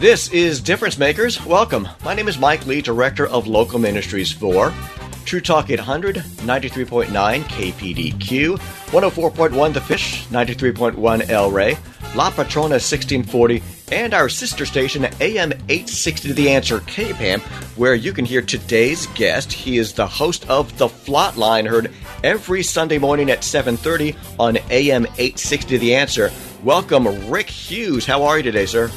This is Difference Makers. Welcome. My name is Mike Lee, Director of Local Ministries for True Talk 800, 93.9 KPDQ, 104.1 The Fish, 93.1 El Rey, La Patrona 1640, and our sister station AM 860 The Answer KPAM, where you can hear today's guest. He is the host of The Flot Line, heard every Sunday morning at 7:30 on AM 860 The Answer. Welcome, Rick Hughes. How are you today, sir?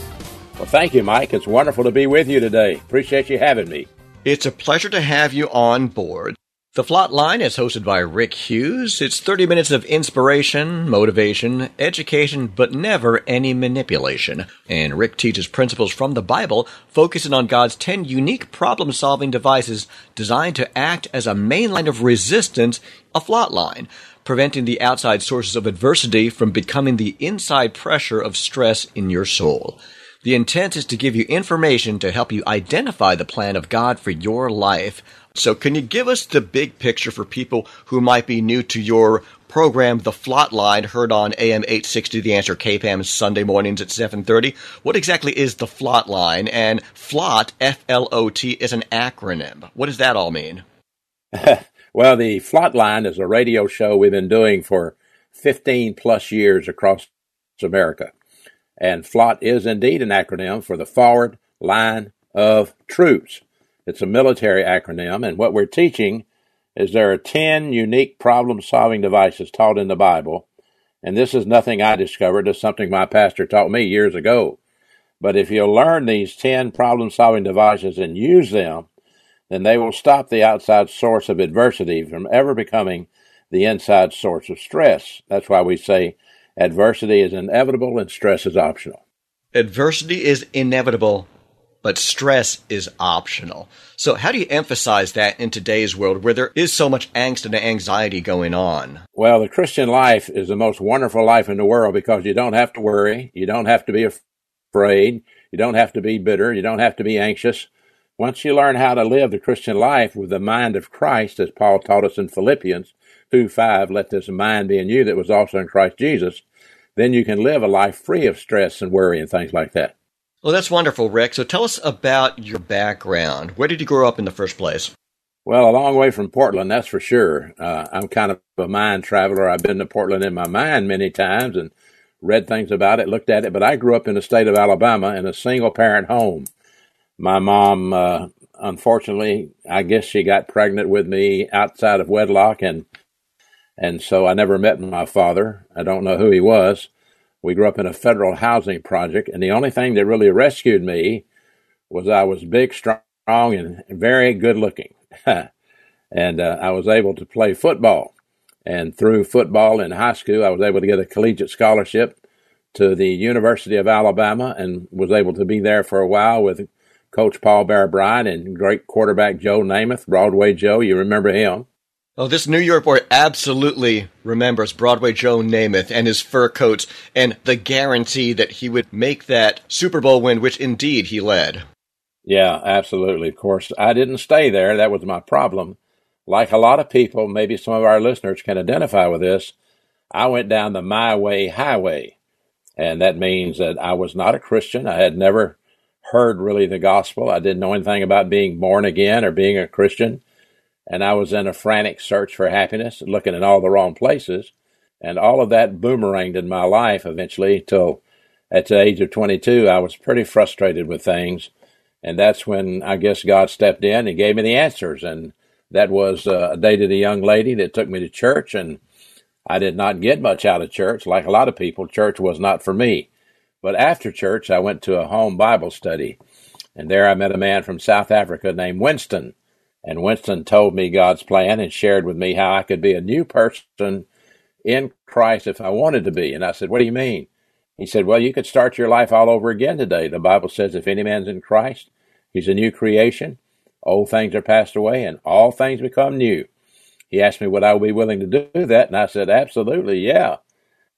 Well, thank you, Mike. It's wonderful to be with you today. Appreciate you having me. It's a pleasure to have you on board. The Flot Line is hosted by Rick Hughes. It's 30 minutes of inspiration, motivation, education, but never any manipulation. And Rick teaches principles from the Bible, focusing on God's 10 unique problem solving devices designed to act as a main line of resistance, a flot line, preventing the outside sources of adversity from becoming the inside pressure of stress in your soul. The intent is to give you information to help you identify the plan of God for your life. So, can you give us the big picture for people who might be new to your program, The Flot Line, heard on AM 860 The Answer KPAM Sunday mornings at 7:30? What exactly is the Flot Line? And Flot, F L O T, is an acronym. What does that all mean? well, the Flot Line is a radio show we've been doing for 15 plus years across America. And FLOT is indeed an acronym for the Forward Line of Troops. It's a military acronym, and what we're teaching is there are 10 unique problem solving devices taught in the Bible. And this is nothing I discovered, it's something my pastor taught me years ago. But if you'll learn these 10 problem solving devices and use them, then they will stop the outside source of adversity from ever becoming the inside source of stress. That's why we say Adversity is inevitable and stress is optional. Adversity is inevitable, but stress is optional. So, how do you emphasize that in today's world where there is so much angst and anxiety going on? Well, the Christian life is the most wonderful life in the world because you don't have to worry, you don't have to be afraid, you don't have to be bitter, you don't have to be anxious. Once you learn how to live the Christian life with the mind of Christ, as Paul taught us in Philippians, 2 5, let this mind be in you that was also in Christ Jesus, then you can live a life free of stress and worry and things like that. Well, that's wonderful, Rick. So tell us about your background. Where did you grow up in the first place? Well, a long way from Portland, that's for sure. Uh, I'm kind of a mind traveler. I've been to Portland in my mind many times and read things about it, looked at it, but I grew up in the state of Alabama in a single parent home. My mom, uh, unfortunately, I guess she got pregnant with me outside of wedlock and and so I never met my father. I don't know who he was. We grew up in a federal housing project, and the only thing that really rescued me was I was big, strong, and very good looking. and uh, I was able to play football. And through football in high school, I was able to get a collegiate scholarship to the University of Alabama and was able to be there for a while with Coach Paul Bear Bryant and great quarterback Joe Namath, Broadway Joe. You remember him. Oh, this New York boy absolutely remembers Broadway Joe Namath and his fur coats and the guarantee that he would make that Super Bowl win, which indeed he led. Yeah, absolutely. Of course, I didn't stay there. That was my problem. Like a lot of people, maybe some of our listeners can identify with this. I went down the my way highway. And that means that I was not a Christian. I had never heard really the gospel. I didn't know anything about being born again or being a Christian and I was in a frantic search for happiness, looking in all the wrong places. And all of that boomeranged in my life eventually till at the age of 22, I was pretty frustrated with things. And that's when I guess God stepped in and gave me the answers. And that was uh, I dated a young lady that took me to church, and I did not get much out of church. Like a lot of people, church was not for me. But after church, I went to a home Bible study. And there I met a man from South Africa named Winston And Winston told me God's plan and shared with me how I could be a new person in Christ if I wanted to be. And I said, What do you mean? He said, Well, you could start your life all over again today. The Bible says, If any man's in Christ, he's a new creation. Old things are passed away, and all things become new. He asked me would I be willing to do that, and I said, Absolutely, yeah.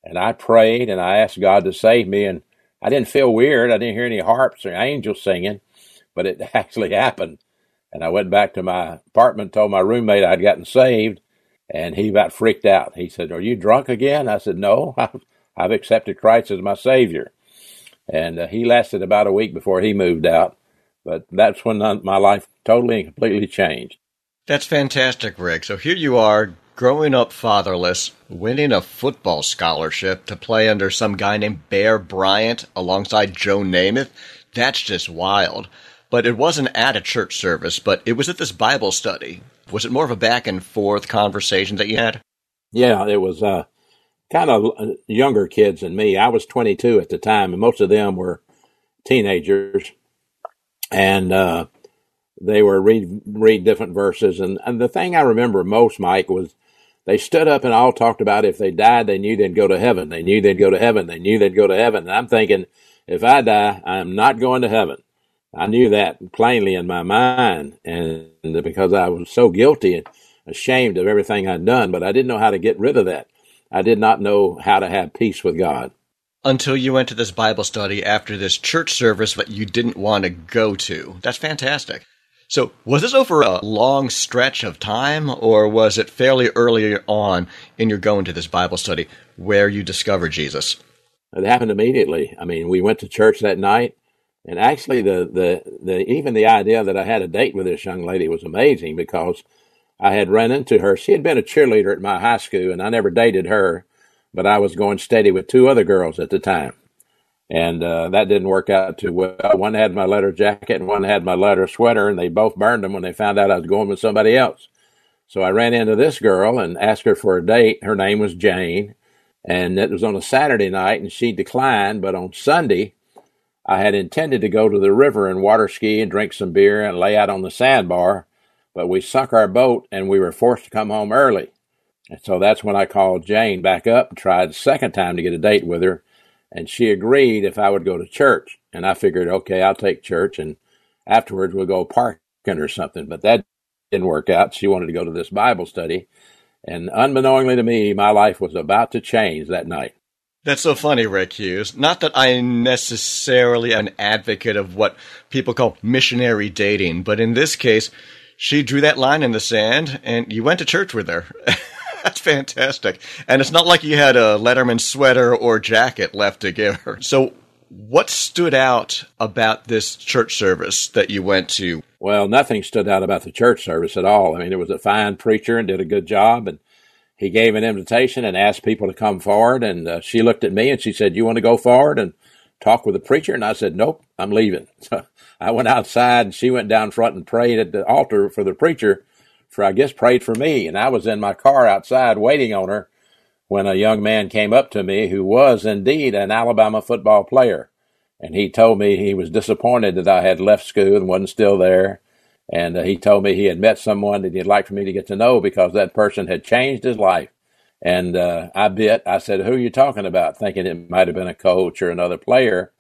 And I prayed and I asked God to save me, and I didn't feel weird. I didn't hear any harps or angels singing, but it actually happened. And I went back to my apartment, told my roommate I'd gotten saved, and he about freaked out. He said, Are you drunk again? I said, No, I've accepted Christ as my Savior. And uh, he lasted about a week before he moved out. But that's when my life totally and completely changed. That's fantastic, Rick. So here you are, growing up fatherless, winning a football scholarship to play under some guy named Bear Bryant alongside Joe Namath. That's just wild. But it wasn't at a church service, but it was at this Bible study. Was it more of a back and forth conversation that you had? Yeah, it was uh, kind of uh, younger kids than me. I was 22 at the time, and most of them were teenagers. And uh, they were read read different verses. And, and the thing I remember most, Mike, was they stood up and all talked about if they died, they knew they'd go to heaven. They knew they'd go to heaven. They knew they'd go to heaven. And I'm thinking, if I die, I'm not going to heaven. I knew that plainly in my mind, and because I was so guilty and ashamed of everything I'd done, but I didn't know how to get rid of that. I did not know how to have peace with God. Until you went to this Bible study after this church service that you didn't want to go to. That's fantastic. So, was this over a long stretch of time, or was it fairly early on in your going to this Bible study where you discovered Jesus? It happened immediately. I mean, we went to church that night, and actually, the, the, the even the idea that I had a date with this young lady was amazing because I had run into her. She had been a cheerleader at my high school, and I never dated her, but I was going steady with two other girls at the time. And uh, that didn't work out too well. One had my leather jacket, and one had my leather sweater, and they both burned them when they found out I was going with somebody else. So I ran into this girl and asked her for a date. Her name was Jane, and it was on a Saturday night, and she declined. But on Sunday, I had intended to go to the river and water ski and drink some beer and lay out on the sandbar but we sunk our boat and we were forced to come home early. And so that's when I called Jane back up and tried the second time to get a date with her. And she agreed if I would go to church. And I figured, okay, I'll take church and afterwards we'll go parking or something. But that didn't work out. She wanted to go to this Bible study. And unbeknowingly to me, my life was about to change that night. That's so funny, Rick Hughes. Not that I'm necessarily an advocate of what people call missionary dating, but in this case, she drew that line in the sand, and you went to church with her. That's fantastic. And it's not like you had a Letterman sweater or jacket left to give her. So, what stood out about this church service that you went to? Well, nothing stood out about the church service at all. I mean, it was a fine preacher and did a good job, and he gave an invitation and asked people to come forward. And uh, she looked at me and she said, "You want to go forward and talk with the preacher?" And I said, "Nope, I'm leaving." So I went outside and she went down front and prayed at the altar for the preacher, for I guess prayed for me. And I was in my car outside waiting on her when a young man came up to me who was indeed an Alabama football player. And he told me he was disappointed that I had left school and wasn't still there. And uh, he told me he had met someone that he'd like for me to get to know because that person had changed his life. And uh, I bit. I said, Who are you talking about? Thinking it might have been a coach or another player.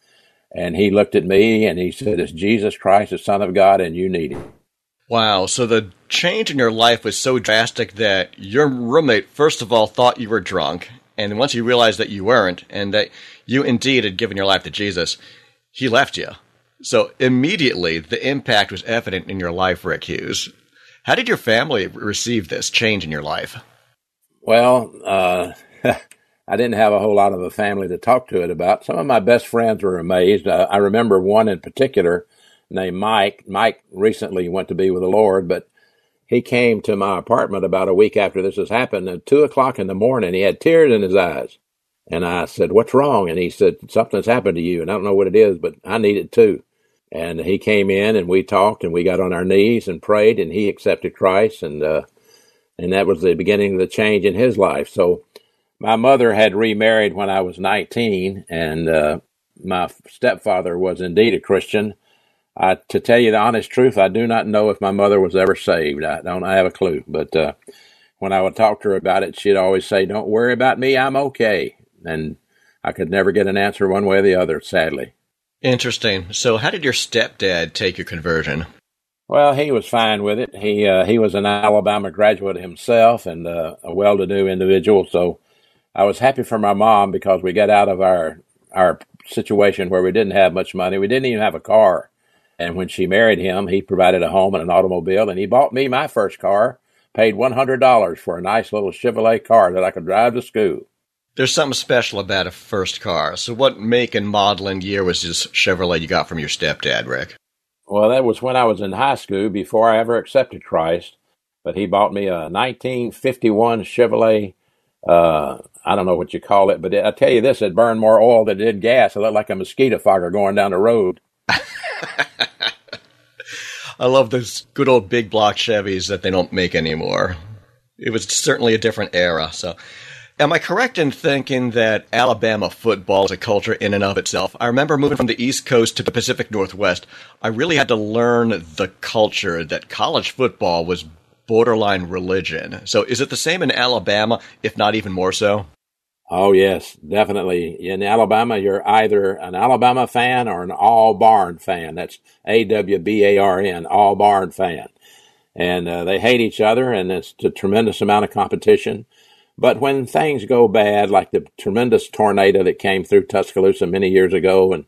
And he looked at me and he said, It's Jesus Christ, the Son of God, and you need him. Wow. So the change in your life was so drastic that your roommate, first of all, thought you were drunk. And once he realized that you weren't and that you indeed had given your life to Jesus, he left you. So immediately the impact was evident in your life, Rick Hughes. How did your family receive this change in your life? Well, uh, I didn't have a whole lot of a family to talk to it about. Some of my best friends were amazed. Uh, I remember one in particular named Mike. Mike recently went to be with the Lord, but he came to my apartment about a week after this has happened. At two o'clock in the morning, he had tears in his eyes. And I said, What's wrong? And he said, Something's happened to you. And I don't know what it is, but I need it too. And he came in and we talked and we got on our knees and prayed and he accepted Christ. And, uh, and that was the beginning of the change in his life. So my mother had remarried when I was 19, and uh, my stepfather was indeed a Christian. I, to tell you the honest truth, I do not know if my mother was ever saved. I don't I have a clue. But uh, when I would talk to her about it, she'd always say, "Don't worry about me. I'm okay." And I could never get an answer one way or the other. Sadly. Interesting. So, how did your stepdad take your conversion? Well, he was fine with it. He uh, he was an Alabama graduate himself and uh, a well-to-do individual. So I was happy for my mom because we got out of our our situation where we didn't have much money. We didn't even have a car. And when she married him, he provided a home and an automobile, and he bought me my first car. Paid one hundred dollars for a nice little Chevrolet car that I could drive to school. There's something special about a first car. So, what make and model and year was this Chevrolet you got from your stepdad, Rick? Well, that was when I was in high school before I ever accepted Christ. But he bought me a 1951 Chevrolet. Uh, I don't know what you call it, but it, I tell you this: it burned more oil than it did gas. It looked like a mosquito fogger going down the road. I love those good old big block Chevys that they don't make anymore. It was certainly a different era. So, Am I correct in thinking that Alabama football is a culture in and of itself? I remember moving from the East Coast to the Pacific Northwest. I really had to learn the culture that college football was borderline religion. So is it the same in Alabama, if not even more so? Oh, yes, definitely. In Alabama, you're either an Alabama fan or an All Barn fan. That's A W B A R N, All Barn fan. And uh, they hate each other, and it's a tremendous amount of competition. But when things go bad, like the tremendous tornado that came through Tuscaloosa many years ago and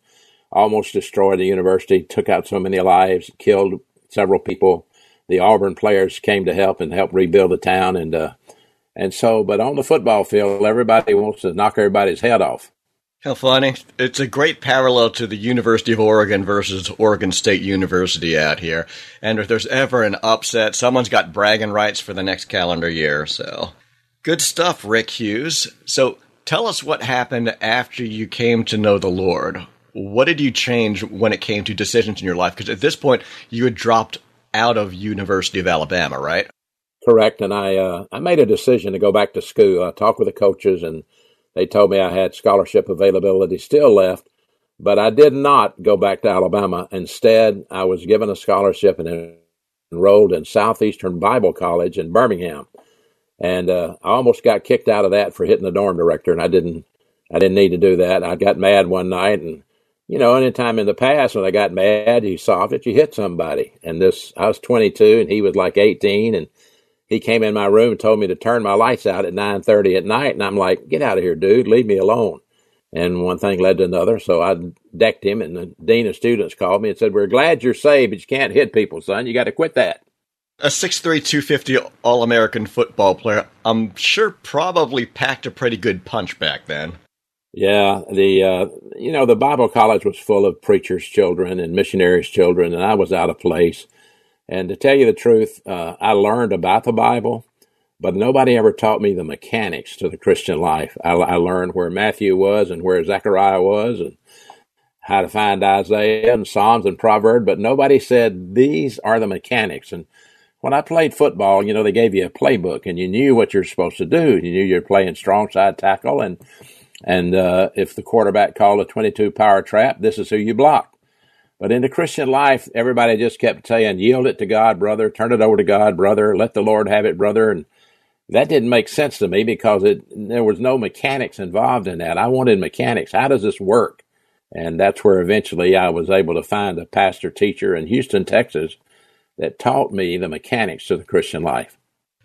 almost destroyed the university, took out so many lives, killed several people, the Auburn players came to help and help rebuild the town. And uh, and so, but on the football field, everybody wants to knock everybody's head off. How funny. It's a great parallel to the University of Oregon versus Oregon State University out here. And if there's ever an upset, someone's got bragging rights for the next calendar year. So Good stuff, Rick Hughes. So tell us what happened after you came to know the Lord. What did you change when it came to decisions in your life? Because at this point, you had dropped out of University of Alabama, right? Correct. And I uh, I made a decision to go back to school. I talked with the coaches, and they told me I had scholarship availability still left, but I did not go back to Alabama. Instead, I was given a scholarship and enrolled in Southeastern Bible College in Birmingham and uh, I almost got kicked out of that for hitting the dorm director, and I didn't. I didn't need to do that. I got mad one night, and you know, anytime in the past when I got mad, you solved it. You hit somebody, and this I was 22, and he was like 18, and he came in my room and told me to turn my lights out at 9:30 at night, and I'm like, "Get out of here, dude! Leave me alone." And one thing led to another, so I decked him, and the dean of students called me and said, "We're glad you're saved, but you can't hit people, son. You got to quit that." a 6'3", 250 All-American football player, I'm sure probably packed a pretty good punch back then. Yeah, the uh, you know the Bible college was full of preachers' children and missionaries' children, and I was out of place. And to tell you the truth, uh, I learned about the Bible, but nobody ever taught me the mechanics to the Christian life. I, I learned where Matthew was and where Zechariah was, and how to find Isaiah and Psalms and Proverbs, but nobody said these are the mechanics. And when I played football, you know, they gave you a playbook and you knew what you're supposed to do. You knew you're playing strong side tackle and and uh, if the quarterback called a 22 power trap, this is who you block. But in the Christian life, everybody just kept saying, yield it to God, brother, turn it over to God, brother, let the Lord have it, brother. And that didn't make sense to me because it there was no mechanics involved in that. I wanted mechanics. How does this work? And that's where eventually I was able to find a pastor teacher in Houston, Texas, that taught me the mechanics of the Christian life.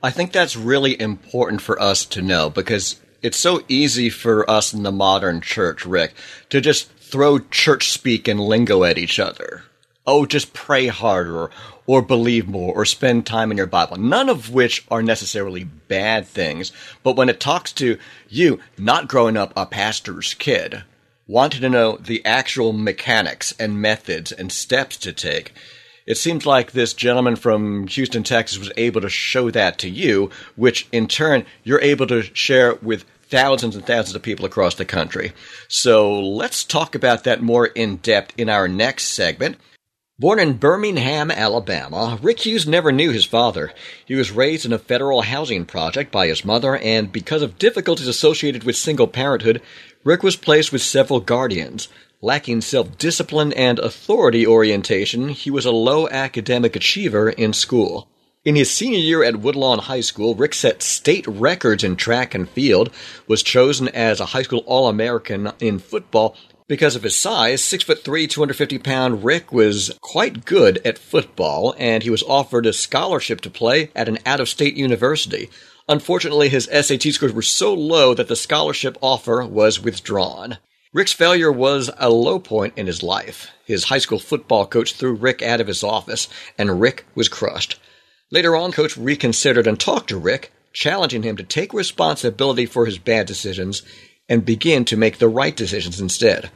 I think that's really important for us to know because it's so easy for us in the modern church, Rick, to just throw church speak and lingo at each other. Oh, just pray harder or believe more or spend time in your Bible. None of which are necessarily bad things. But when it talks to you not growing up a pastor's kid, wanting to know the actual mechanics and methods and steps to take, it seems like this gentleman from Houston, Texas was able to show that to you, which in turn you're able to share with thousands and thousands of people across the country. So let's talk about that more in depth in our next segment. Born in Birmingham, Alabama, Rick Hughes never knew his father. He was raised in a federal housing project by his mother, and because of difficulties associated with single parenthood, Rick was placed with several guardians. Lacking self discipline and authority orientation, he was a low academic achiever in school. In his senior year at Woodlawn High School, Rick set state records in track and field, was chosen as a high school All American in football. Because of his size, 6 foot 3, 250 pound Rick was quite good at football, and he was offered a scholarship to play at an out of state university. Unfortunately, his SAT scores were so low that the scholarship offer was withdrawn. Rick's failure was a low point in his life. His high school football coach threw Rick out of his office, and Rick was crushed. Later on, Coach reconsidered and talked to Rick, challenging him to take responsibility for his bad decisions and begin to make the right decisions instead.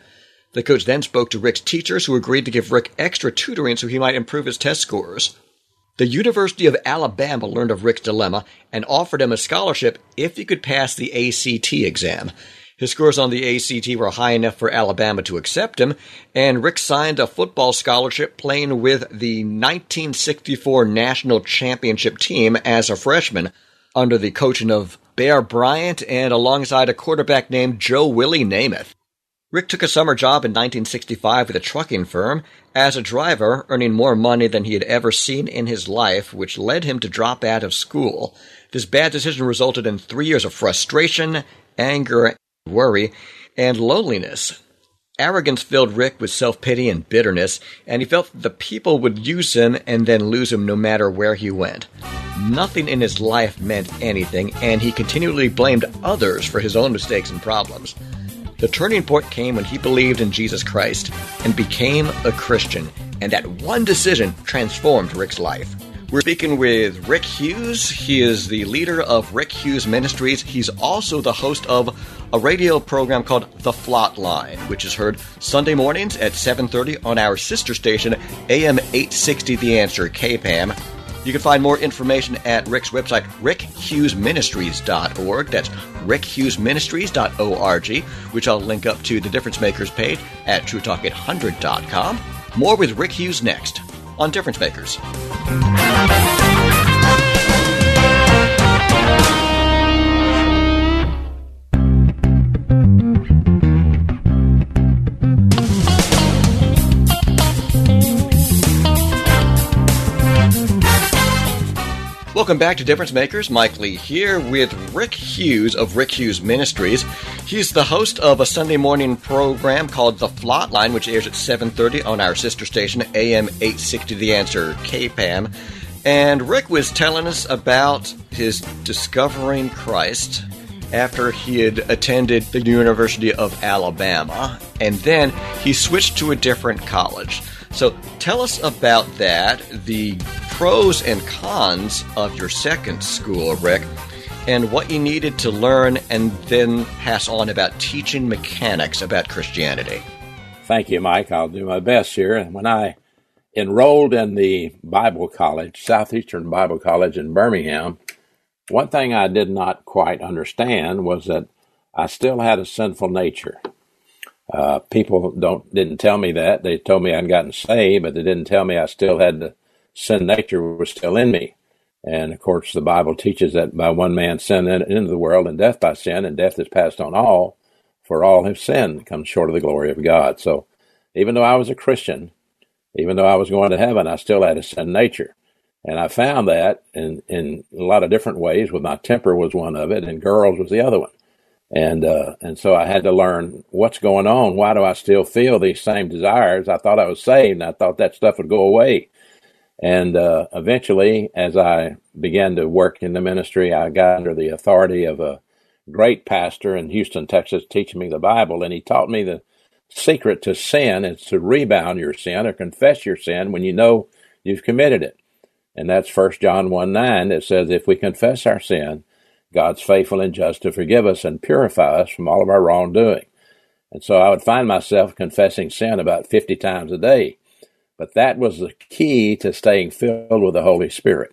The coach then spoke to Rick's teachers, who agreed to give Rick extra tutoring so he might improve his test scores. The University of Alabama learned of Rick's dilemma and offered him a scholarship if he could pass the ACT exam. His scores on the ACT were high enough for Alabama to accept him, and Rick signed a football scholarship playing with the 1964 National Championship team as a freshman under the coaching of Bear Bryant and alongside a quarterback named Joe Willie Namath. Rick took a summer job in 1965 with a trucking firm as a driver, earning more money than he had ever seen in his life, which led him to drop out of school. This bad decision resulted in three years of frustration, anger, worry, and loneliness. Arrogance filled Rick with self pity and bitterness, and he felt that the people would use him and then lose him no matter where he went. Nothing in his life meant anything, and he continually blamed others for his own mistakes and problems. The turning point came when he believed in Jesus Christ and became a Christian, and that one decision transformed Rick's life. We're speaking with Rick Hughes. He is the leader of Rick Hughes Ministries. He's also the host of a radio program called The Flot Line, which is heard Sunday mornings at 7:30 on our sister station AM 860 The Answer KPAM. You can find more information at Rick's website, rickhughesministries.org. That's rickhughesministries.org, which I'll link up to the Difference Makers page at truetalk800.com. More with Rick Hughes next on Difference Makers. Welcome back to Difference Makers. Mike Lee here with Rick Hughes of Rick Hughes Ministries. He's the host of a Sunday morning program called The Flot Line, which airs at 7:30 on our sister station AM 860 The Answer KPAM. And Rick was telling us about his discovering Christ after he had attended the University of Alabama, and then he switched to a different college. So tell us about that, the pros and cons of your second school, Rick, and what you needed to learn and then pass on about teaching mechanics about Christianity. Thank you, Mike. I'll do my best here. When I enrolled in the Bible College, Southeastern Bible College in Birmingham, one thing I did not quite understand was that I still had a sinful nature. Uh, people don't didn't tell me that. They told me I'd gotten saved, but they didn't tell me I still had the sin nature was still in me. And of course, the Bible teaches that by one man sin into the world, and death by sin, and death is passed on all, for all have sinned, come short of the glory of God. So, even though I was a Christian, even though I was going to heaven, I still had a sin nature. And I found that in, in a lot of different ways. With my temper was one of it, and girls was the other one. And uh, and so I had to learn what's going on. Why do I still feel these same desires? I thought I was saved, and I thought that stuff would go away. And uh, eventually, as I began to work in the ministry, I got under the authority of a great pastor in Houston, Texas, teaching me the Bible. And he taught me the secret to sin is to rebound your sin or confess your sin when you know you've committed it. And that's First John 1 9 that says, If we confess our sin, God's faithful and just to forgive us and purify us from all of our wrongdoing. And so I would find myself confessing sin about 50 times a day. But that was the key to staying filled with the Holy Spirit.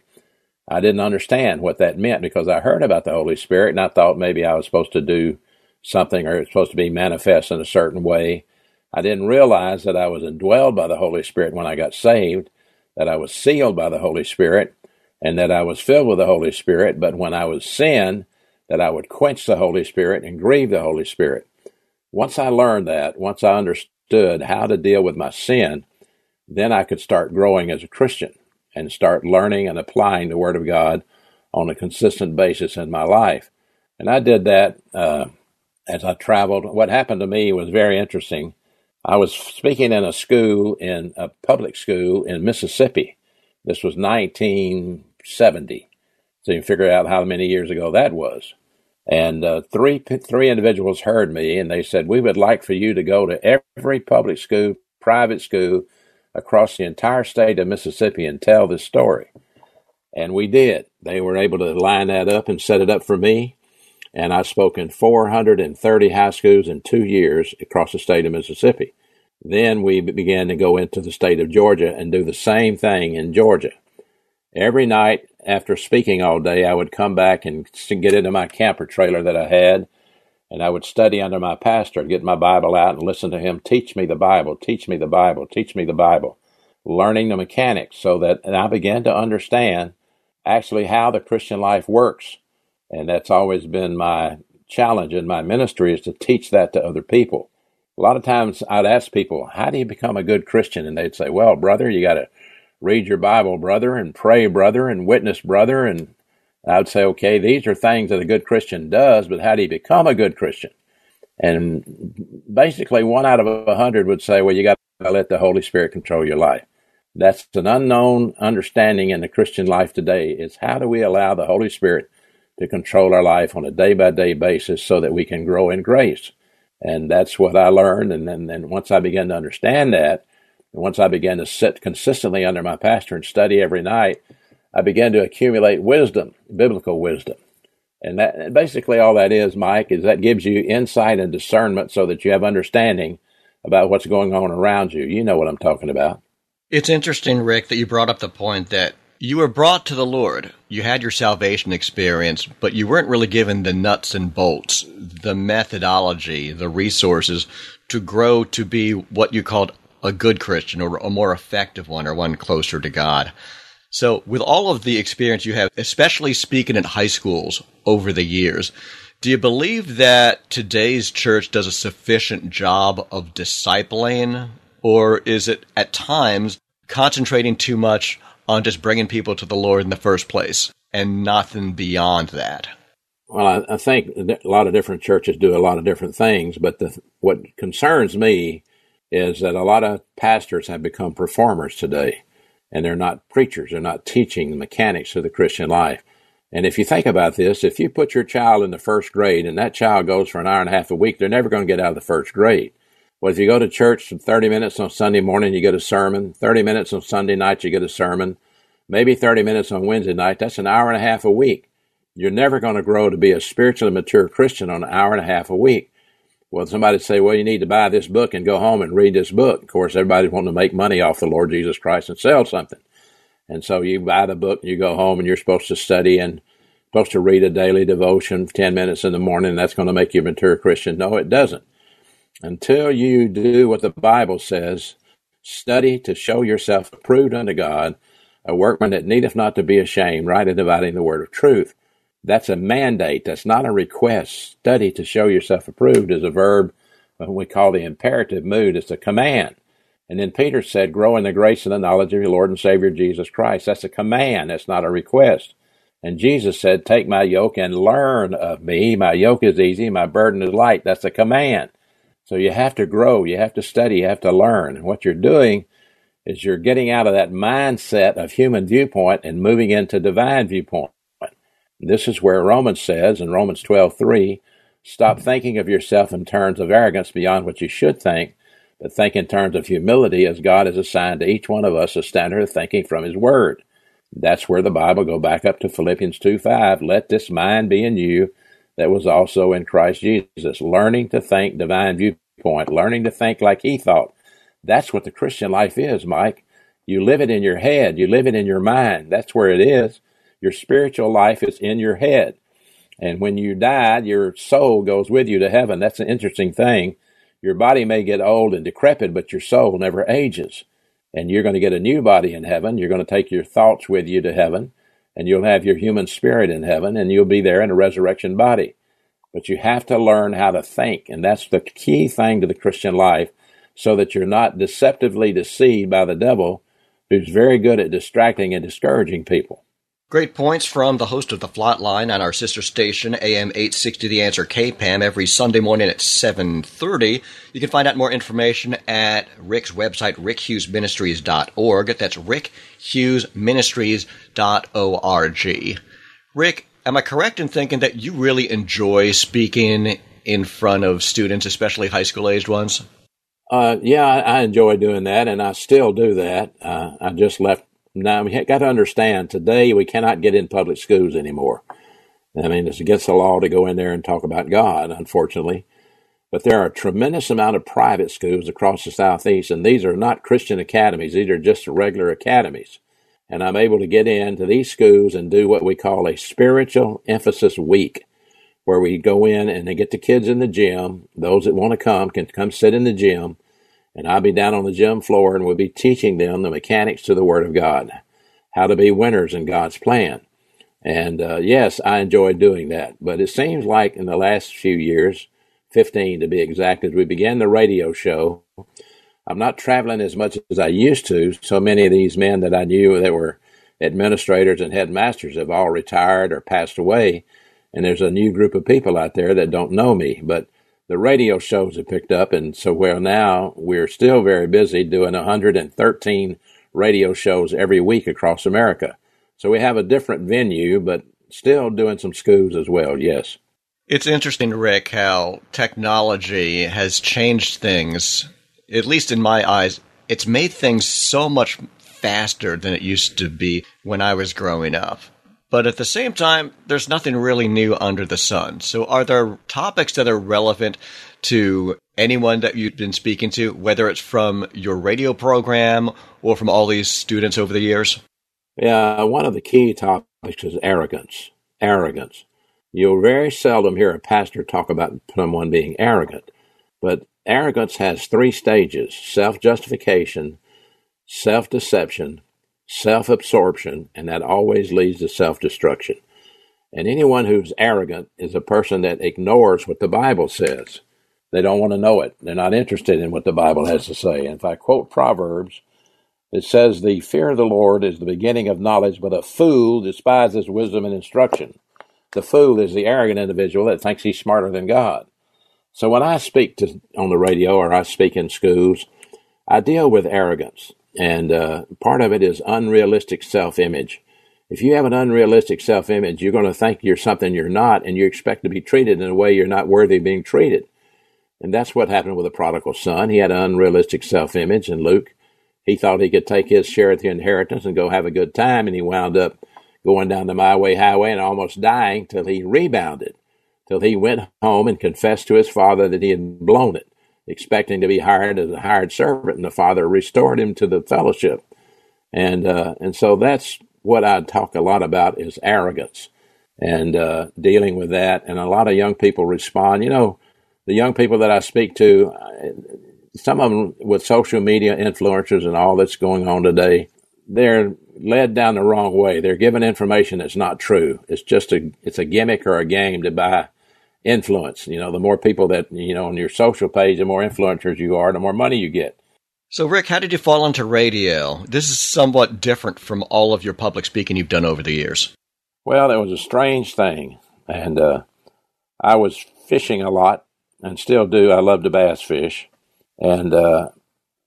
I didn't understand what that meant because I heard about the Holy Spirit and I thought maybe I was supposed to do something or it's supposed to be manifest in a certain way. I didn't realize that I was indwelled by the Holy Spirit when I got saved, that I was sealed by the Holy Spirit, and that I was filled with the Holy Spirit. But when I was sin, that I would quench the Holy Spirit and grieve the Holy Spirit. Once I learned that, once I understood understood how to deal with my sin, then I could start growing as a Christian and start learning and applying the Word of God on a consistent basis in my life. And I did that uh, as I traveled. What happened to me was very interesting. I was speaking in a school, in a public school in Mississippi. This was 1970. So you can figure out how many years ago that was. And uh, three three individuals heard me, and they said, "We would like for you to go to every public school, private school, across the entire state of Mississippi and tell this story." And we did. They were able to line that up and set it up for me. And I spoke in 430 high schools in two years across the state of Mississippi. Then we began to go into the state of Georgia and do the same thing in Georgia. Every night after speaking all day, I would come back and get into my camper trailer that I had, and I would study under my pastor, and get my Bible out and listen to him teach me the Bible, teach me the Bible, teach me the Bible, learning the mechanics so that and I began to understand actually how the Christian life works. And that's always been my challenge in my ministry is to teach that to other people. A lot of times I'd ask people, how do you become a good Christian? And they'd say, well, brother, you got to read your Bible, brother, and pray, brother, and witness, brother. And I would say, okay, these are things that a good Christian does, but how do you become a good Christian? And basically, one out of a hundred would say, well, you got to let the Holy Spirit control your life. That's an unknown understanding in the Christian life today is how do we allow the Holy Spirit to control our life on a day by day basis so that we can grow in grace. And that's what I learned. And then, once I began to understand that, once I began to sit consistently under my pastor and study every night, I began to accumulate wisdom, biblical wisdom. And that basically all that is, Mike, is that gives you insight and discernment so that you have understanding about what's going on around you. You know what I'm talking about. It's interesting, Rick, that you brought up the point that you were brought to the Lord. You had your salvation experience, but you weren't really given the nuts and bolts, the methodology, the resources to grow to be what you called a good Christian or a more effective one or one closer to God. So, with all of the experience you have, especially speaking at high schools over the years, do you believe that today's church does a sufficient job of discipling, or is it at times concentrating too much on just bringing people to the Lord in the first place and nothing beyond that? Well, I, I, think a lot of different churches do a lot of different things, but the, what concerns me is that a lot of pastors have become performers today, and they're not preachers. They're not teaching the mechanics of the Christian life. And if you think about this, if you put your child in the first grade and that child goes for an hour and a half a week, they're never going to get out of the first grade. Well, if you go to church for 30 minutes on Sunday morning, you get a sermon. 30 minutes on Sunday night, you get a sermon. Maybe 30 minutes on Wednesday night. That's an hour and a half a week. You're never going to grow to be a spiritually mature Christian on an hour and a half a week. Well, somebody say, well, you need to buy this book and go home and read this book. Of course, everybody's wanting to make money off the Lord Jesus Christ and sell something. And so you buy the book and you go home and you're supposed to study and supposed to read a daily devotion 10 minutes in the morning. that's going to make you a mature Christian. No, it doesn't until you do what the Bible says, study to show yourself approved unto God, a workman that needeth not to be ashamed, right rightly dividing the word of truth. That's a mandate. That's not a request. Study to show yourself approved is a verb uh, we call the imperative mood. It's a command. And then Peter said, grow in the grace and the knowledge of your Lord and Savior Jesus Christ. That's a command. That's not a request. And Jesus said, take my yoke and learn of me. My yoke is easy. My burden is light. That's a command. So you have to grow, you have to study, you have to learn. What you're doing is you're getting out of that mindset of human viewpoint and moving into divine viewpoint. This is where Romans says in Romans 12:3, stop thinking of yourself in terms of arrogance beyond what you should think, but think in terms of humility as God has assigned to each one of us a standard of thinking from his word. That's where the Bible go back up to Philippians 2 5. let this mind be in you that was also in Christ Jesus. Learning to think divine viewpoint, learning to think like he thought. That's what the Christian life is, Mike. You live it in your head, you live it in your mind. That's where it is. Your spiritual life is in your head. And when you die, your soul goes with you to heaven. That's an interesting thing. Your body may get old and decrepit, but your soul never ages. And you're going to get a new body in heaven. You're going to take your thoughts with you to heaven and you'll have your human spirit in heaven and you'll be there in a resurrection body. But you have to learn how to think, and that's the key thing to the Christian life so that you're not deceptively deceived by the devil, who's very good at distracting and discouraging people. Great points from the host of the Flot Line on our sister station, AM 860 The Answer KPAM, every Sunday morning at 7.30. You can find out more information at Rick's website, rickhughesministries.org. That's rickhughesministries.org. Rick, am I correct in thinking that you really enjoy speaking in front of students, especially high school aged ones? Uh, yeah, I, I, enjoy doing that, and I still do that. Uh, I just left. Now we got to understand today we cannot get in public schools anymore. I mean, it's against the law to go in there and talk about God, unfortunately. But there are a tremendous amount of private schools across the southeast, and these are not Christian academies; these are just regular academies. And I'm able to get into these schools and do what we call a spiritual emphasis week where we go in and they get the kids in the gym. Those that want to come can come sit in the gym, and I'd be down on the gym floor and we'll be teaching them the mechanics to the Word of God, how to be winners in God's plan. And uh, yes, I enjoyed doing that. But it seems like in the last few years, 15 to be exact, as we began the radio show, I'm not traveling as much as I used to. So many of these men that I knew that were administrators and headmasters have all retired or passed away and there's a new group of people out there that don't know me, but the radio shows have picked up, and so well now we're still very busy doing 113 radio shows every week across America. So we have a different venue, but still doing some schools as well. Yes. It's interesting, Rick, how technology has changed things. At least in my eyes, it's made things so much faster than it used to be when I was growing up. But at the same time, there's nothing really new under the sun. So are there topics that are relevant to anyone that you've been speaking to, whether it's from your radio program or from all these students over the years? Yeah, one of the key topics is arrogance. Arrogance. You'll very seldom hear a pastor talk about someone being arrogant, but arrogance has three stages self justification, self deception, self absorption, and that always leads to self destruction. And anyone who's arrogant is a person that ignores what the Bible says. They don't want to know it. They're not interested in what the Bible has to say. And if I quote Proverbs, it says, The fear of the Lord is the beginning of knowledge, but a fool despises wisdom and instruction. The fool is the arrogant individual that thinks he's smarter than God. So when I speak to, on the radio or I speak in schools, I deal with arrogance. And uh, part of it is unrealistic self image. If you have an unrealistic self image, you're going to think you're something you're not, and you expect to be treated in a way you're not worthy of being treated. And that's what happened with the prodigal son. He had an unrealistic self image, and Luke, he thought he could take his share of the inheritance and go have a good time, and he wound up going down the my way highway and almost dying till he rebounded, till he went home and confessed to his father that he had blown it expecting to be hired as a hired servant, and the Father restored him to the fellowship. And uh, and so that's what I talk a lot about is arrogance and uh, dealing with that. And a lot of young people respond. You know, the young people that I speak to, some of them with social media influencers and all that's going on today, they're led down the wrong way. They're given information that's not true. It's just a it's a gimmick or a game to buy influence. You know, the more people that, you know, on your social page, the more influencers you are, the more money you get. So, Rick, how did you fall into radio? This is somewhat different from all of your public speaking you've done over the years. Well, it was a strange thing. And uh, I was fishing a lot and still do. I love to bass fish. And uh,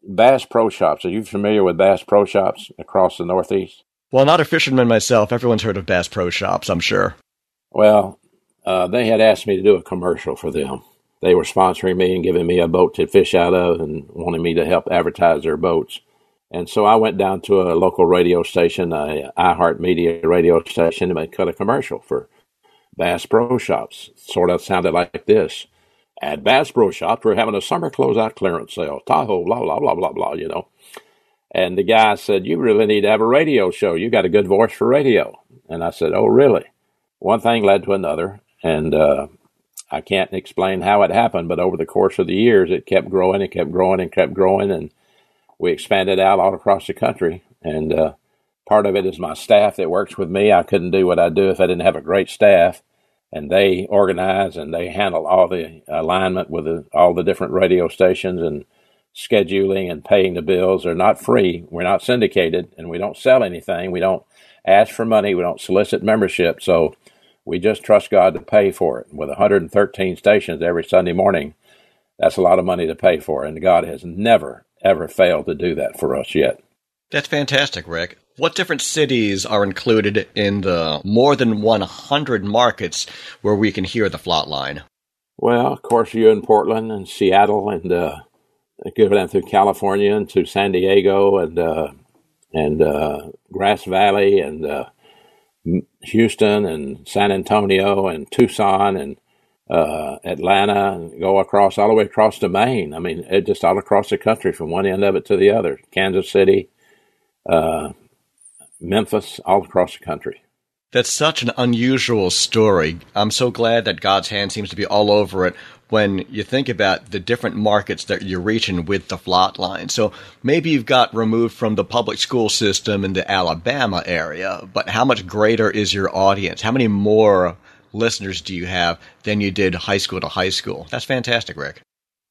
Bass Pro Shops, are you familiar with Bass Pro Shops across the Northeast? Well, not a fisherman myself. Everyone's heard of Bass Pro Shops, I'm sure. Well, uh, they had asked me to do a commercial for them. They were sponsoring me and giving me a boat to fish out of and wanting me to help advertise their boats. And so I went down to a local radio station, a iHeartMedia radio station, and I cut a commercial for Bass Pro Shops. Sort of sounded like this. At Bass Pro Shops, we're having a summer closeout clearance sale. Tahoe, blah, blah, blah, blah, blah, you know. And the guy said, You really need to have a radio show. You got a good voice for radio. And I said, Oh, really? One thing led to another. And uh, I can't explain how it happened, but over the course of the years, it kept growing and kept growing and kept growing. And we expanded out all across the country. And uh, part of it is my staff that works with me. I couldn't do what I do if I didn't have a great staff. And they organize and they handle all the alignment with the, all the different radio stations and scheduling and paying the bills They're not free. We're not syndicated and we don't sell anything. We don't ask for money. We don't solicit membership. So we just trust God to pay for it. With 113 stations every Sunday morning, that's a lot of money to pay for. And God has never, ever failed to do that for us yet. That's fantastic, Rick. What different cities are included in the more than 100 markets where we can hear the Flot Line? Well, of course, you're in Portland and Seattle and uh, go down through California and to San Diego and uh, and uh, Grass Valley and uh, Houston and San Antonio and Tucson and uh, Atlanta and go across all the way across to Maine. I mean, it just all across the country from one end of it to the other. Kansas City, uh, Memphis, all across the country. That's such an unusual story. I'm so glad that God's hand seems to be all over it when you think about the different markets that you're reaching with the Flot Line. So maybe you've got removed from the public school system in the Alabama area, but how much greater is your audience? How many more listeners do you have than you did high school to high school? That's fantastic, Rick.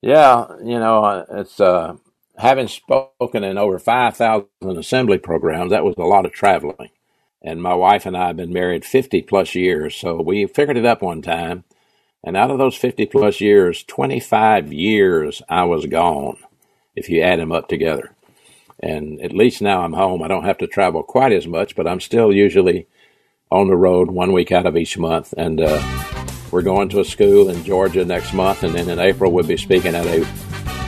Yeah, you know, it's uh, having spoken in over 5,000 assembly programs, that was a lot of traveling. And my wife and I have been married 50 plus years, so we figured it up one time and out of those 50 plus years, 25 years I was gone, if you add them up together. And at least now I'm home. I don't have to travel quite as much, but I'm still usually on the road one week out of each month. And uh, we're going to a school in Georgia next month, and then in April we'll be speaking at a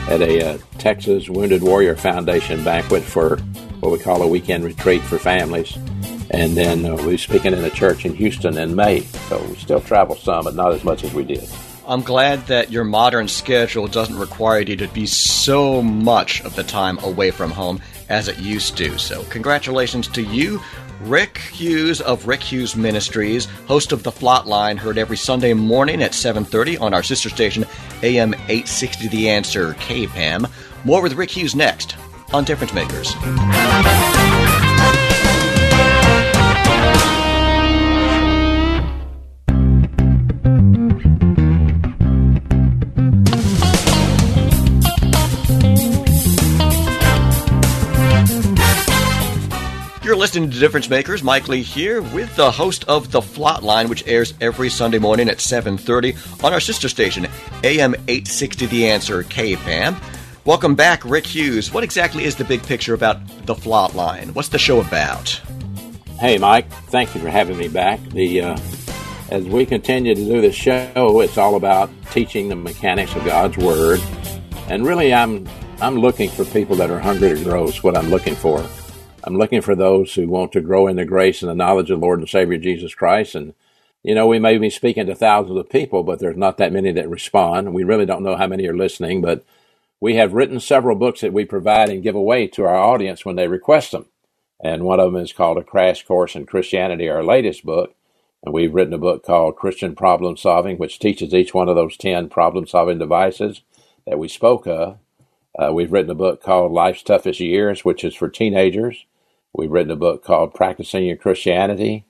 at a uh, Texas Wounded Warrior Foundation banquet for what we call a weekend retreat for families. And then uh, we are speaking in a church in Houston in May. So we still travel some, but not as much as we did. I'm glad that your modern schedule doesn't require you to be so much of the time away from home as it used to. So, congratulations to you, Rick Hughes of Rick Hughes Ministries, host of the Flot Line, heard every Sunday morning at 7:30 on our sister station AM 860 The Answer KPAM. More with Rick Hughes next on Difference Makers. Listening to Difference Makers. Mike Lee here with the host of The Flot Line, which airs every Sunday morning at 7.30 on our sister station, AM 860 The Answer, KPAM. Welcome back, Rick Hughes. What exactly is the big picture about The Flot Line? What's the show about? Hey, Mike. Thank you for having me back. The uh, As we continue to do this show, it's all about teaching the mechanics of God's Word. And really, I'm, I'm looking for people that are hungry to grow is what I'm looking for. I'm looking for those who want to grow in the grace and the knowledge of Lord and Savior Jesus Christ. And, you know, we may be speaking to thousands of people, but there's not that many that respond. We really don't know how many are listening, but we have written several books that we provide and give away to our audience when they request them. And one of them is called A Crash Course in Christianity, our latest book. And we've written a book called Christian Problem Solving, which teaches each one of those 10 problem solving devices that we spoke of. Uh, we've written a book called Life's Toughest Years, which is for teenagers. We've written a book called Practicing Your Christianity.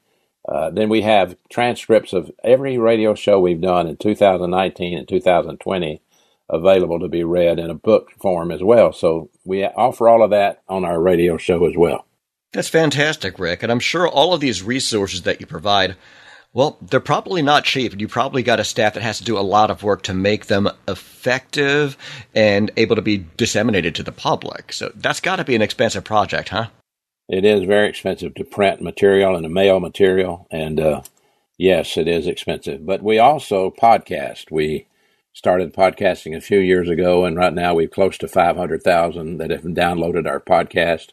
Uh, then we have transcripts of every radio show we've done in 2019 and 2020 available to be read in a book form as well. So we offer all of that on our radio show as well. That's fantastic, Rick. And I'm sure all of these resources that you provide, well, they're probably not cheap. And you probably got a staff that has to do a lot of work to make them effective and able to be disseminated to the public. So that's got to be an expensive project, huh? It is very expensive to print material and to mail material, and uh, yes, it is expensive. But we also podcast. We started podcasting a few years ago, and right now we've close to 500,000 that have downloaded our podcast.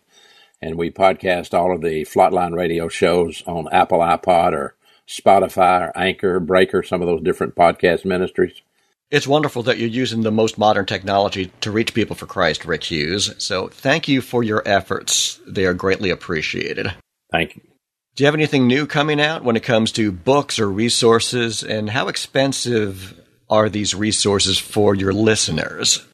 And we podcast all of the Flot Line radio shows on Apple iPod or Spotify or Anchor, Breaker, some of those different podcast ministries. It's wonderful that you're using the most modern technology to reach people for Christ, Rick Hughes. So thank you for your efforts. They are greatly appreciated. Thank you. Do you have anything new coming out when it comes to books or resources? And how expensive are these resources for your listeners?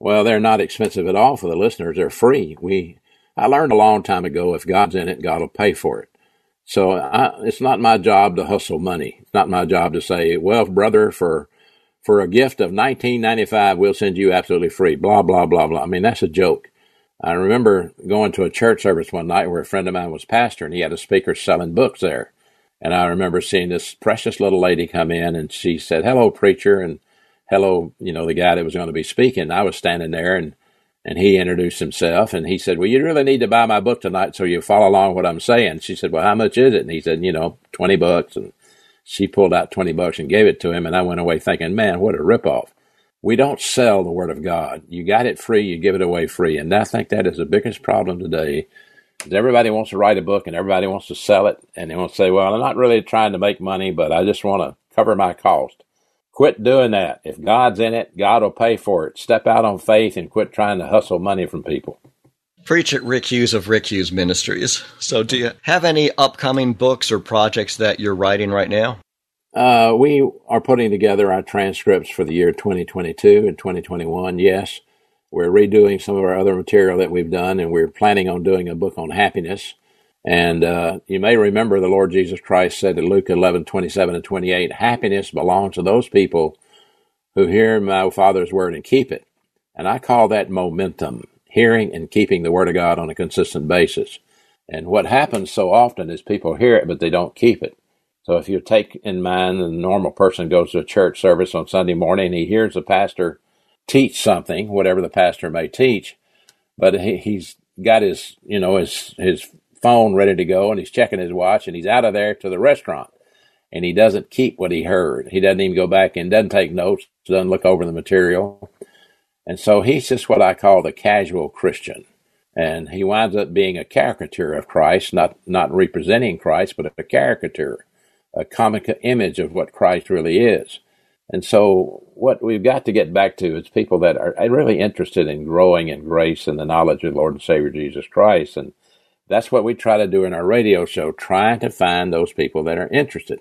Well, they're not expensive at all for the listeners. They're free. We, I learned a long time ago if God's in it, God will pay for it. So I, it's not my job to hustle money. It's not my job to say, well, brother, for for a gift of 19.95 we'll send you absolutely free. Blah blah blah blah. I mean that's a joke. I remember going to a church service one night where a friend of mine was pastor and he had a speaker selling books there. And i remember seeing this precious little lady come in and she said hello preacher and hello you know the guy that was going to be speaking. I was standing there and and he introduced himself and he said well you really need to buy my book tonight so you follow along what i'm saying. She said well how much is it? And he said you know 20 bucks and she pulled out 20 bucks and gave it to him. And I went away thinking, man, what a ripoff. We don't sell the Word of God. You got it free, you give it away free. And I think that is the biggest problem today. Is everybody wants to write a book and everybody wants to sell it. And they want to say, well, I'm not really trying to make money, but I just want to cover my cost. Quit doing that. If God's in it, God will pay for it. Step out on faith and quit trying to hustle money from people. Preach at Rick Hughes of Rick Hughes Ministries. So, do you have any upcoming books or projects that you're writing right now? Uh, we are putting together our transcripts for the year 2022 and 2021. Yes, we're redoing some of our other material that we've done, and we're planning on doing a book on happiness. And uh, you may remember the Lord Jesus Christ said in Luke 11, 27 and 28, happiness belongs to those people who hear my Father's word and keep it. And I call that momentum, hearing and keeping the word of God on a consistent basis. And what happens so often is people hear it, but they don't keep it. So if you take in mind the normal person goes to a church service on Sunday morning he hears the pastor teach something, whatever the pastor may teach, but he, he's got his, you know, his, his phone ready to go and he's checking his watch and he's out of there to the restaurant and he doesn't keep what he heard. He doesn't even go back and doesn't take notes, doesn't look over the material. And so he's just what I call the casual Christian. And he winds up being a caricature of Christ, not, not representing Christ, but a caricature a comic image of what Christ really is. And so, what we've got to get back to is people that are really interested in growing in grace and the knowledge of Lord and Savior Jesus Christ. And that's what we try to do in our radio show, trying to find those people that are interested.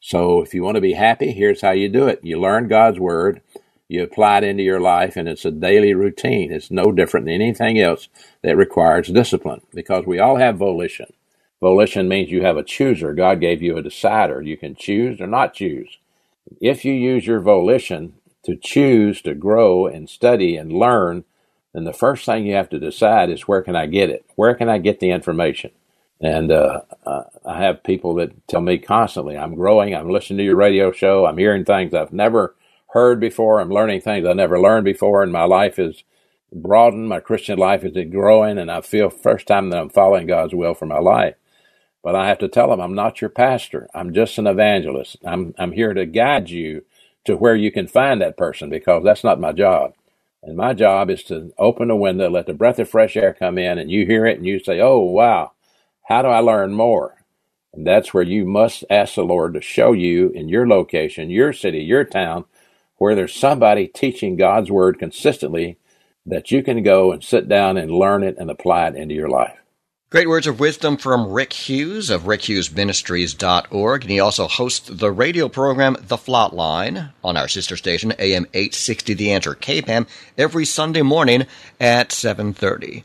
So, if you want to be happy, here's how you do it you learn God's Word, you apply it into your life, and it's a daily routine. It's no different than anything else that requires discipline because we all have volition. Volition means you have a chooser. God gave you a decider. You can choose or not choose. If you use your volition to choose to grow and study and learn, then the first thing you have to decide is where can I get it? Where can I get the information? And uh, uh, I have people that tell me constantly, I'm growing, I'm listening to your radio show, I'm hearing things I've never heard before, I'm learning things I never learned before, and my life is broadened, my Christian life is growing, and I feel first time that I'm following God's will for my life. But I have to tell them, I'm not your pastor. I'm just an evangelist. I'm, I'm here to guide you to where you can find that person because that's not my job. And my job is to open a window, let the breath of fresh air come in, and you hear it and you say, Oh, wow, how do I learn more? And that's where you must ask the Lord to show you in your location, your city, your town, where there's somebody teaching God's word consistently that you can go and sit down and learn it and apply it into your life. Great words of wisdom from Rick Hughes of rickhughesministries.org. And he also hosts the radio program The Flot Line on our sister station, AM 860 The Answer, KPAM, every Sunday morning at 730.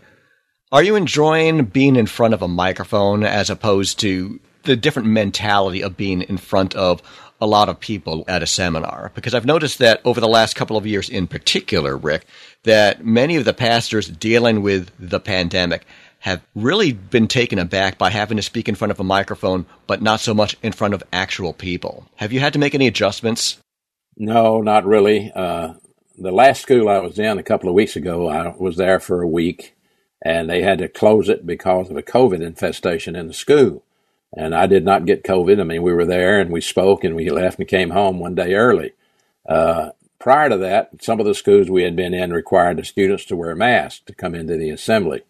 Are you enjoying being in front of a microphone as opposed to the different mentality of being in front of a lot of people at a seminar? Because I've noticed that over the last couple of years in particular, Rick, that many of the pastors dealing with the pandemic – have really been taken aback by having to speak in front of a microphone, but not so much in front of actual people. Have you had to make any adjustments? No, not really. Uh, the last school I was in a couple of weeks ago, I was there for a week, and they had to close it because of a COVID infestation in the school. And I did not get COVID. I mean, we were there and we spoke and we left and came home one day early. Uh, prior to that, some of the schools we had been in required the students to wear masks to come into the assembly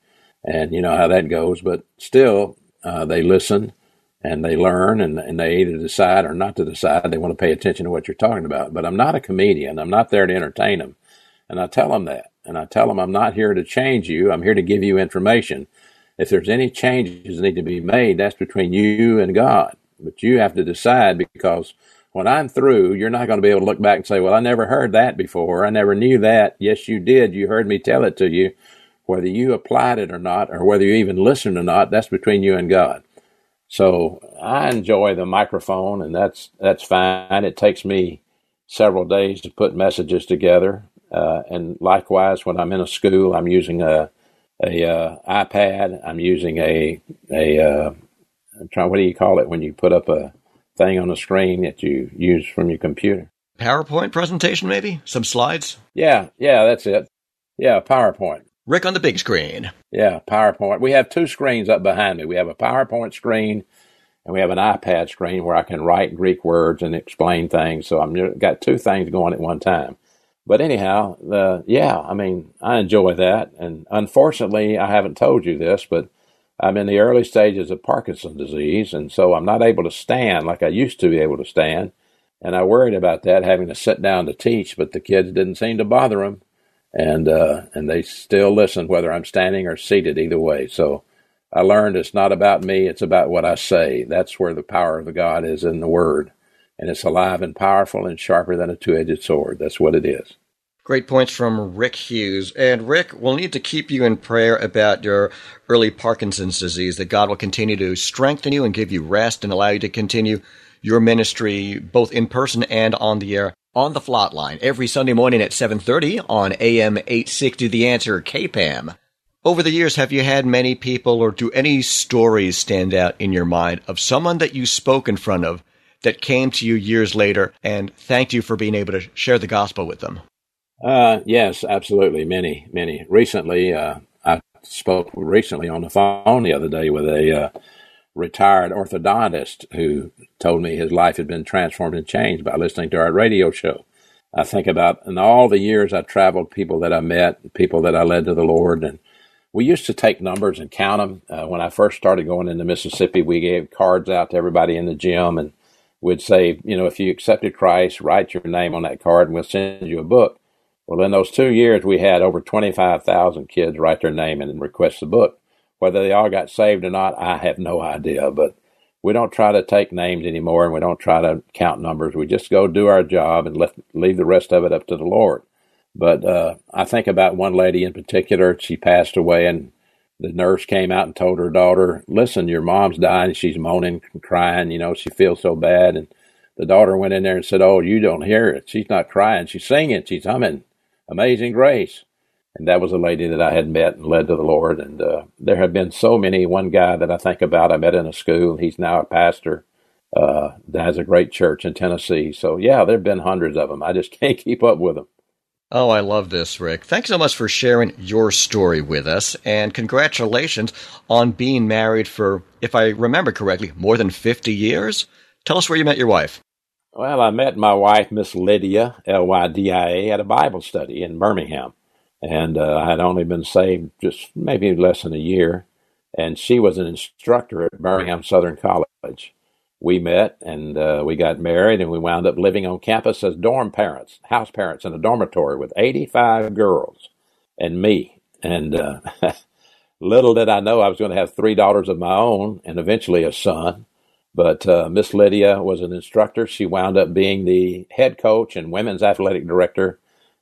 and you know how that goes. But still, uh, they listen and they learn, and, and they either decide or not to decide. They want to pay attention to what you're talking about. But I'm not a comedian. I'm not there to entertain them, and I tell them that. And I tell them I'm not here to change you. I'm here to give you information. If there's any changes need to be made, that's between you and God. But you have to decide because when I'm through, you're not going to be able to look back and say, Well, I never heard that before. I never knew that. Yes, you did. You heard me tell it to you. Whether you applied it or not, or whether you even listened or not, that's between you and God. So I enjoy the microphone, and that's that's fine. It takes me several days to put messages together. Uh, and likewise, when I'm in a school, I'm using a a uh, iPad. I'm using a a uh, trying, what do you call it when you put up a thing on the screen that you use from your computer? PowerPoint presentation, maybe some slides. Yeah, yeah, that's it. Yeah, PowerPoint. Rick on the big screen. Yeah, PowerPoint. We have two screens up behind me. We have a PowerPoint screen and we have an iPad screen where I can write Greek words and explain things. So I've got two things going at one time. But anyhow, the, yeah, I mean, I enjoy that. And unfortunately, I haven't told you this, but I'm in the early stages of Parkinson's disease. And so I'm not able to stand like I used to be able to stand. And I worried about that, having to sit down to teach, but the kids didn't seem to bother them. And, uh, and they still listen whether I'm standing or seated either way. So, I learned it's not about me, it's about what I say. That's where the power of the God is in the Word. And it's alive and powerful and sharper than a two edged sword. That's what it is. Great points from Rick Hughes. And Rick, we'll need to keep you in prayer about your early Parkinson's disease, that God will continue to strengthen you and give you rest and allow you to continue your ministry both in person and on the air on the Flot Line every Sunday morning at 7:30 on AM 860 The Answer KPAM. Over the years, have you had many people or do any stories stand out in your mind of someone that you spoke in front of that came to you years later and thanked you for being able to share the gospel with them? Uh, yes, absolutely. Many, many. Recently, uh, I spoke recently on the phone the other day with a uh, retired orthodontist who told me his life had been transformed and changed by listening to our radio show. I think about in all the years I traveled, people that I met, people that I led to the Lord, and we used to take numbers and count them. Uh, when I first started going into Mississippi, we gave cards out to everybody in the gym and we'd say, you know, if you accepted Christ, write your name on that card and we'll send you a book. Well, in those two years, we had over 25,000 kids write their name and request the book. Whether they all got saved or not, I have no idea. But we don't try to take names anymore and we don't try to count numbers. We just go do our job and let, leave the rest of it up to the Lord. But uh, I think about one lady in particular. She passed away, and the nurse came out and told her daughter, "Listen, your mom's dying. She's moaning and crying. You know, she feels so bad." And the daughter went in there and said, "Oh, you don't hear it. She's not crying. She's singing. She's humming. Amazing Grace." And that was a lady that I had met and led to the Lord. And uh, there have been so many. One guy that I think about, I met in a school. He's now a pastor. Uh, that has a great church in Tennessee. So yeah, there have been hundreds of them. I just can't keep up with them. Oh, I love this, Rick. Thanks so much for sharing your story with us, and congratulations on being married for, if I remember correctly, more than 50 years. Tell us where you met your wife. Well, I met my wife, Miss Lydia, L Y D I A, at a Bible study in Birmingham. And uh, I had only been saved just maybe less than a year. And she was an instructor at Birmingham Southern College we met and uh, we got married and we wound up living on campus as dorm parents, house parents in a dormitory with 85 girls and me. And uh, little did I know I was going to have three daughters of my own and eventually a son. But uh, Miss Lydia was an instructor. She wound up being the head coach and women's athletic director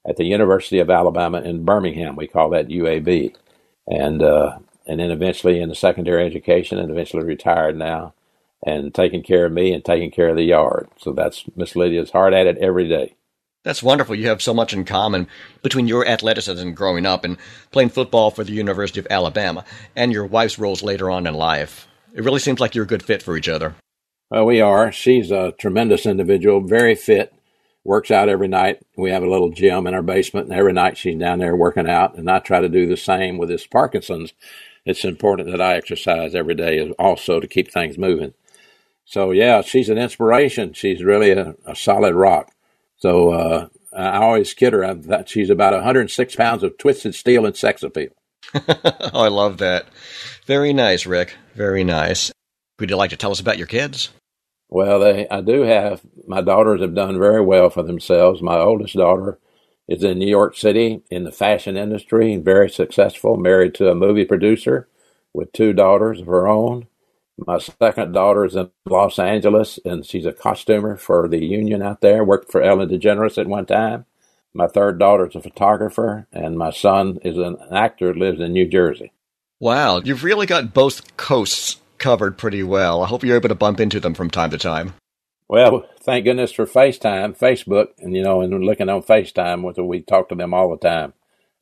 at the University of Alabama in Birmingham. We call that UAB. And, uh, and then eventually in the secondary education and eventually retired now and taking care of me and taking care of the yard. So that's Miss Lydia's hard at it every day. That's wonderful. You have so much in common between your athleticism growing up and playing football for the University of Alabama and your wife's roles later on in life. It really seems like you're a good fit for each other. Well, we are. She's a tremendous individual, very fit, works out every night. We have a little gym in our basement, and every night she's down there working out. And I try to do the same with this Parkinson's. It's important that I exercise every day also to keep things moving. So yeah, she's an inspiration. She's really a, a solid rock. So uh, I always kid her that she's about 106 pounds of twisted steel and sex appeal. oh, I love that. Very nice, Rick. Very nice. Would you like to tell us about your kids? Well, they, I do have. My daughters have done very well for themselves. My oldest daughter is in New York City in the fashion industry, very successful, married to a movie producer with two daughters of her own. My second daughter is in Los Angeles, and she's a costumer for the union out there. Worked for Ellen DeGeneres at one time. My third daughter is a photographer, and my son is an actor. Lives in New Jersey. Wow, you've really got both coasts covered pretty well. I hope you're able to bump into them from time to time. Well, thank goodness for FaceTime, Facebook, and you know, and looking on FaceTime with we talk to them all the time,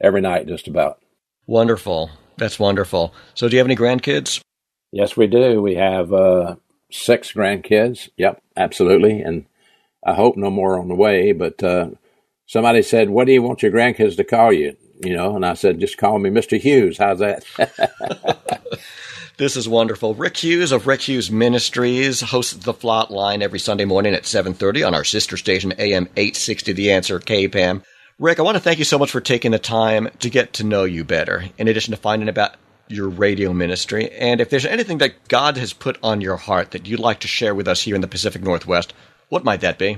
every night, just about. Wonderful. That's wonderful. So, do you have any grandkids? Yes, we do. We have uh, six grandkids. Yep, absolutely. And I hope no more on the way. But uh, somebody said, What do you want your grandkids to call you? You know, and I said, Just call me Mr. Hughes. How's that? this is wonderful. Rick Hughes of Rick Hughes Ministries hosts the Flot Line every Sunday morning at 7.30 on our sister station, AM 860 The Answer, KPAM. Rick, I want to thank you so much for taking the time to get to know you better, in addition to finding about your radio ministry. And if there's anything that God has put on your heart that you'd like to share with us here in the Pacific Northwest, what might that be?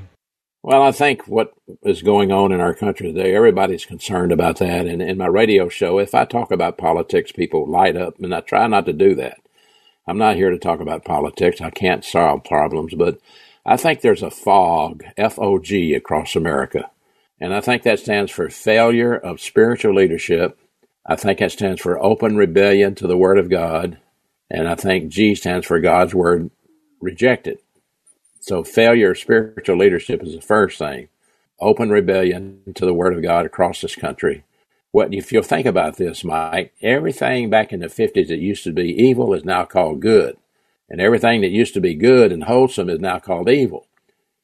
Well, I think what is going on in our country today, everybody's concerned about that. And in my radio show, if I talk about politics, people light up, and I try not to do that. I'm not here to talk about politics. I can't solve problems, but I think there's a fog, F O G, across America. And I think that stands for failure of spiritual leadership I think it stands for open rebellion to the Word of God. And I think G stands for God's Word rejected. So failure of spiritual leadership is the first thing. Open rebellion to the Word of God across this country. What if you'll think about this, Mike, everything back in the fifties that used to be evil is now called good. And everything that used to be good and wholesome is now called evil.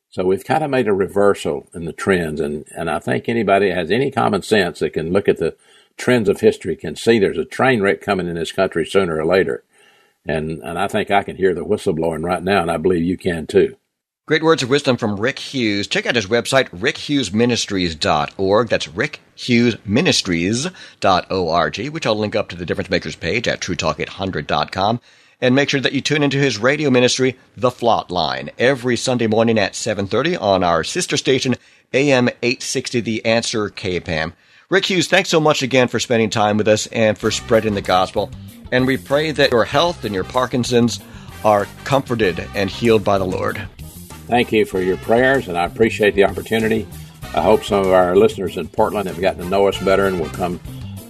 So we've kind of made a reversal in the trends and, and I think anybody has any common sense that can look at the trends of history can see there's a train wreck coming in this country sooner or later. And, and I think I can hear the whistle blowing right now, and I believe you can too. Great words of wisdom from Rick Hughes. Check out his website, rickhughesministries.org. That's rickhughesministries.org, which I'll link up to the Difference Makers page at truetalk800.com. And make sure that you tune into his radio ministry, The Flot Line, every Sunday morning at 7.30 on our sister station, AM 860 The Answer KPAM. Rick Hughes, thanks so much again for spending time with us and for spreading the gospel. And we pray that your health and your Parkinson's are comforted and healed by the Lord. Thank you for your prayers, and I appreciate the opportunity. I hope some of our listeners in Portland have gotten to know us better and will come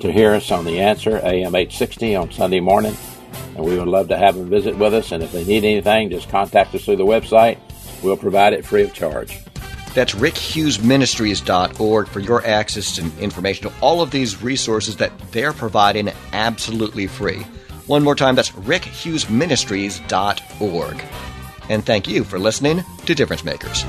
to hear us on The Answer, AM 860 on Sunday morning. And we would love to have them visit with us. And if they need anything, just contact us through the website. We'll provide it free of charge. That's rickhughesministries.org for your access and information to all of these resources that they're providing absolutely free. One more time, that's rickhughesministries.org. And thank you for listening to Difference Makers.